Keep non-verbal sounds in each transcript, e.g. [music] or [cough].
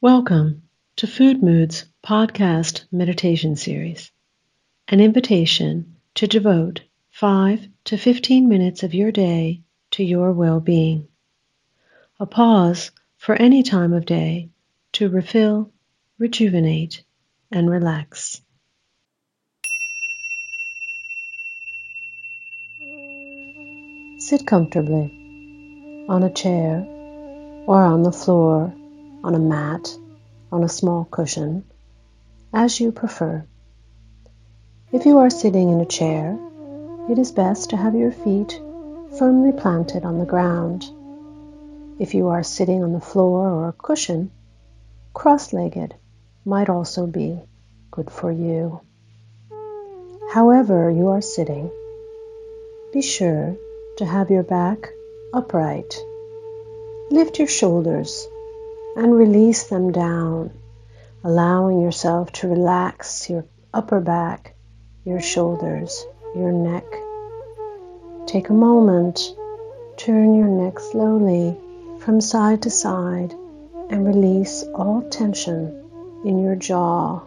Welcome to Food Moods podcast meditation series, an invitation to devote 5 to 15 minutes of your day to your well being. A pause for any time of day to refill, rejuvenate, and relax. Sit comfortably on a chair or on the floor, on a mat, on a small cushion, as you prefer. If you are sitting in a chair, it is best to have your feet firmly planted on the ground. If you are sitting on the floor or a cushion, cross legged might also be good for you. However, you are sitting, be sure to have your back upright. Lift your shoulders and release them down, allowing yourself to relax your upper back, your shoulders, your neck. Take a moment, turn your neck slowly from side to side and release all tension in your jaw.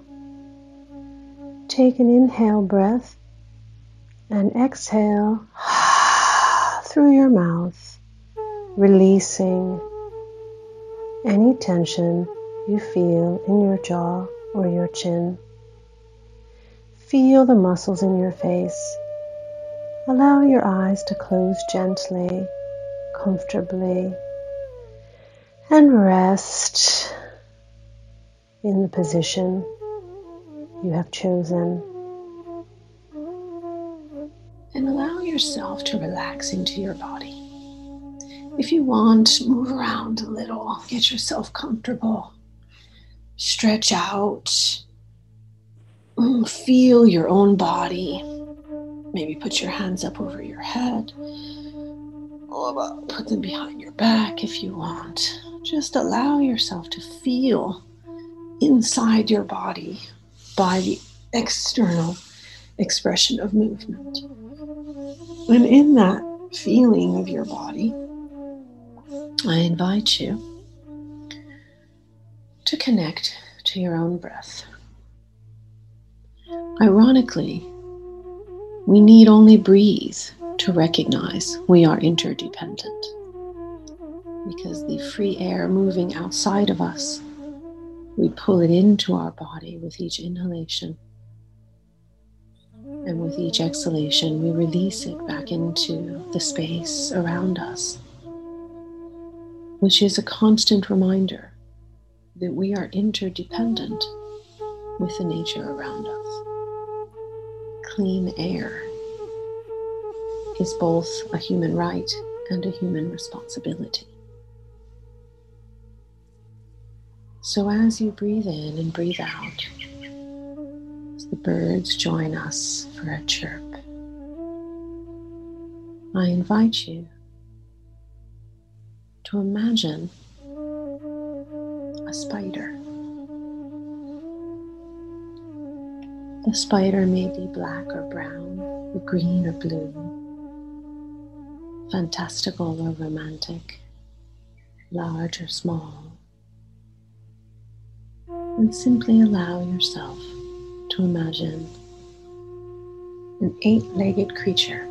Take an inhale breath and exhale [sighs] through your mouth, releasing any tension you feel in your jaw or your chin. Feel the muscles in your face. Allow your eyes to close gently, comfortably, and rest in the position you have chosen. And allow yourself to relax into your body. If you want, move around a little, get yourself comfortable, stretch out, mm, feel your own body. Maybe put your hands up over your head, Or put them behind your back if you want. Just allow yourself to feel inside your body by the external expression of movement. And in that feeling of your body, I invite you to connect to your own breath. Ironically, we need only breathe to recognize we are interdependent because the free air moving outside of us, we pull it into our body with each inhalation. And with each exhalation, we release it back into the space around us which is a constant reminder that we are interdependent with the nature around us. Clean air is both a human right and a human responsibility. So, as you breathe in and breathe out, as the birds join us for a chirp, I invite you to imagine a spider. The spider may be black or brown, or green or blue, fantastical or romantic, large or small. And simply allow yourself to imagine an eight legged creature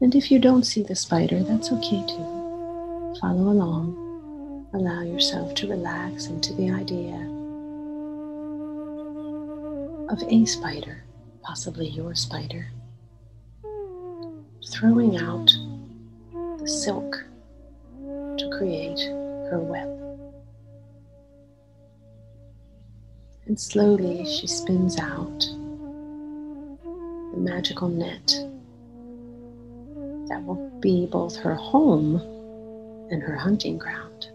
And if you don't see the spider, that's okay too. Follow along. Allow yourself to relax into the idea of a spider, possibly your spider, throwing out the silk to create her web. And slowly she spins out the magical net that will be both her home and her hunting ground.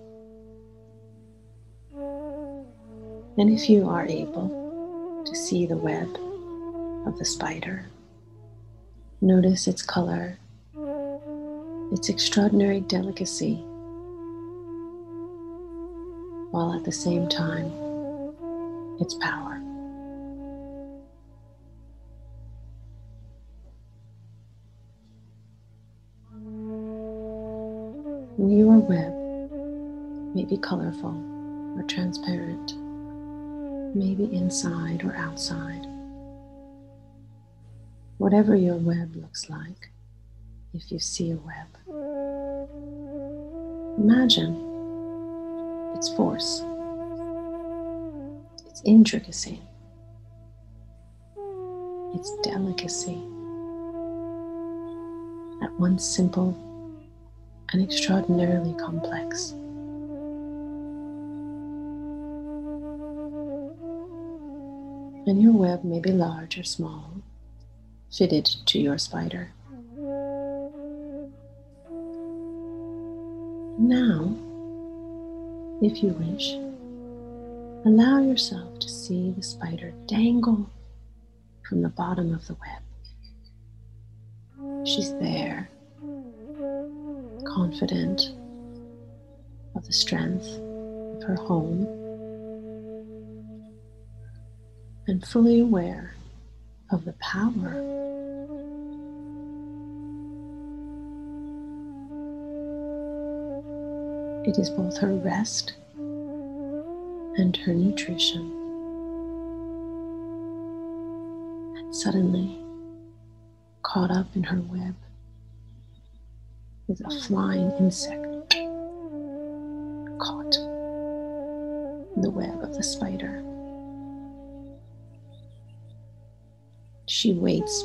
And if you are able to see the web of the spider, notice its color, its extraordinary delicacy, while at the same time, its power. Your web may be colorful or transparent, maybe inside or outside. Whatever your web looks like, if you see a web, imagine its force, its intricacy, its delicacy at once simple and extraordinarily complex. And your web may be large or small, fitted to your spider. Now, if you wish, allow yourself to see the spider dangle from the bottom of the web. She's there, confident of the strength of her home, and fully aware of the power It is both her rest and her nutrition. And suddenly, caught up in her web is a flying insect caught in the web of the spider. She waits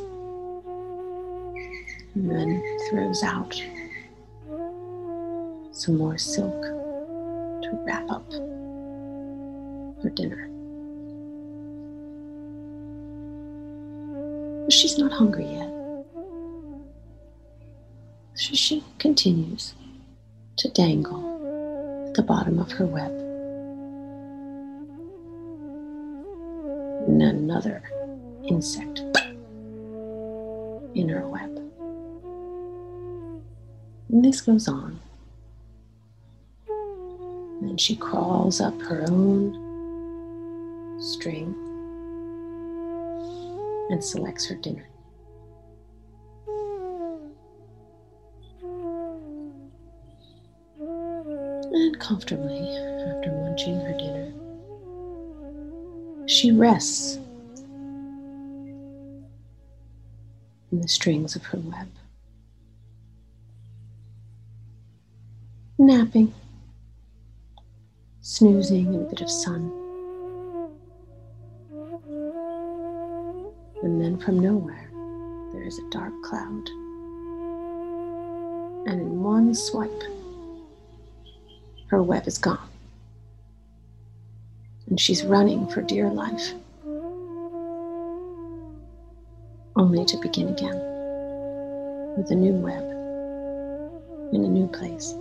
and then throws out some more silk to wrap up her dinner. But she's not hungry yet. So she continues to dangle at the bottom of her web. And another insect in her web. And this goes on and she crawls up her own string and selects her dinner. Comfortably, after munching her dinner, she rests in the strings of her web, napping snoozing in a bit of sun. And then from nowhere, there is a dark cloud. And in one swipe, her web is gone. And she's running for dear life, only to begin again with a new web in a new place.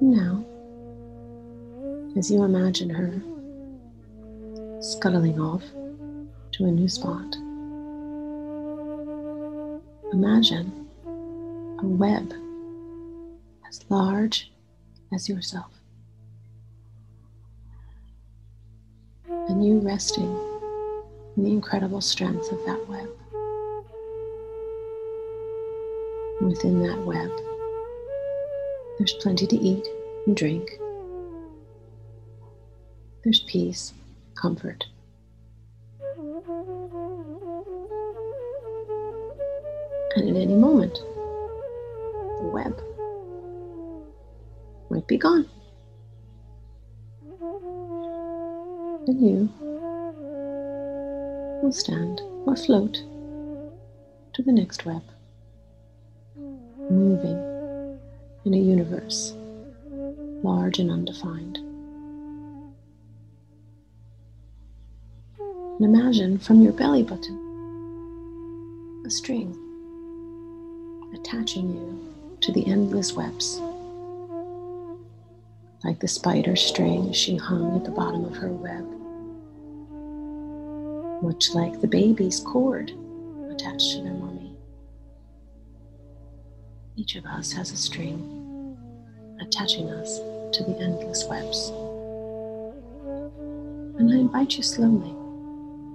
Now, as you imagine her scuttling off to a new spot, imagine a web as large as yourself. And you resting in the incredible strength of that web. Within that web, there's plenty to eat and drink. There's peace, comfort. And at any moment, the web might be gone. And you will stand or float to the next web, moving in a universe large and undefined. And imagine from your belly button a string attaching you to the endless webs. Like the spider string she hung at the bottom of her web. Much like the baby's cord attached to their mommy. Each of us has a string attaching us to the endless webs. And I invite you slowly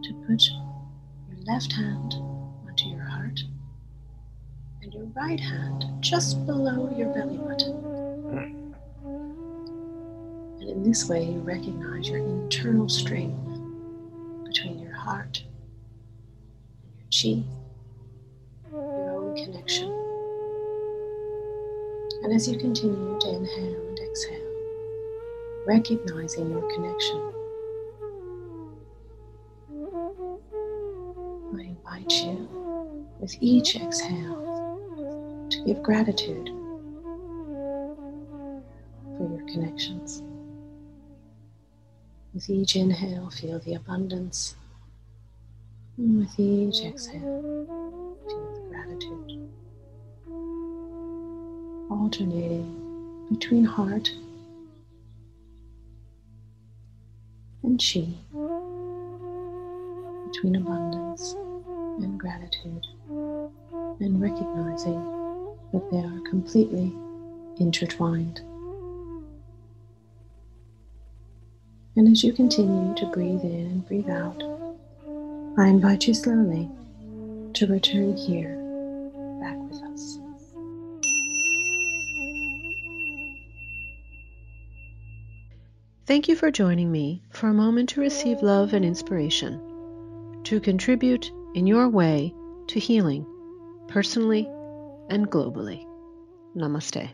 to put your left hand onto your heart and your right hand just below your belly button. And in this way, you recognize your internal strength between your heart and your chi, your own connection. And as you continue to inhale and exhale, recognizing your connection invite you with each exhale to give gratitude for your connections. With each inhale, feel the abundance. And with each exhale, feel the gratitude. Alternating between heart and chi, between abundance and gratitude, and recognizing that they are completely intertwined. And as you continue to breathe in and breathe out, I invite you slowly to return here back with us. Thank you for joining me for a moment to receive love and inspiration, to contribute in your way to healing, personally and globally. Namaste.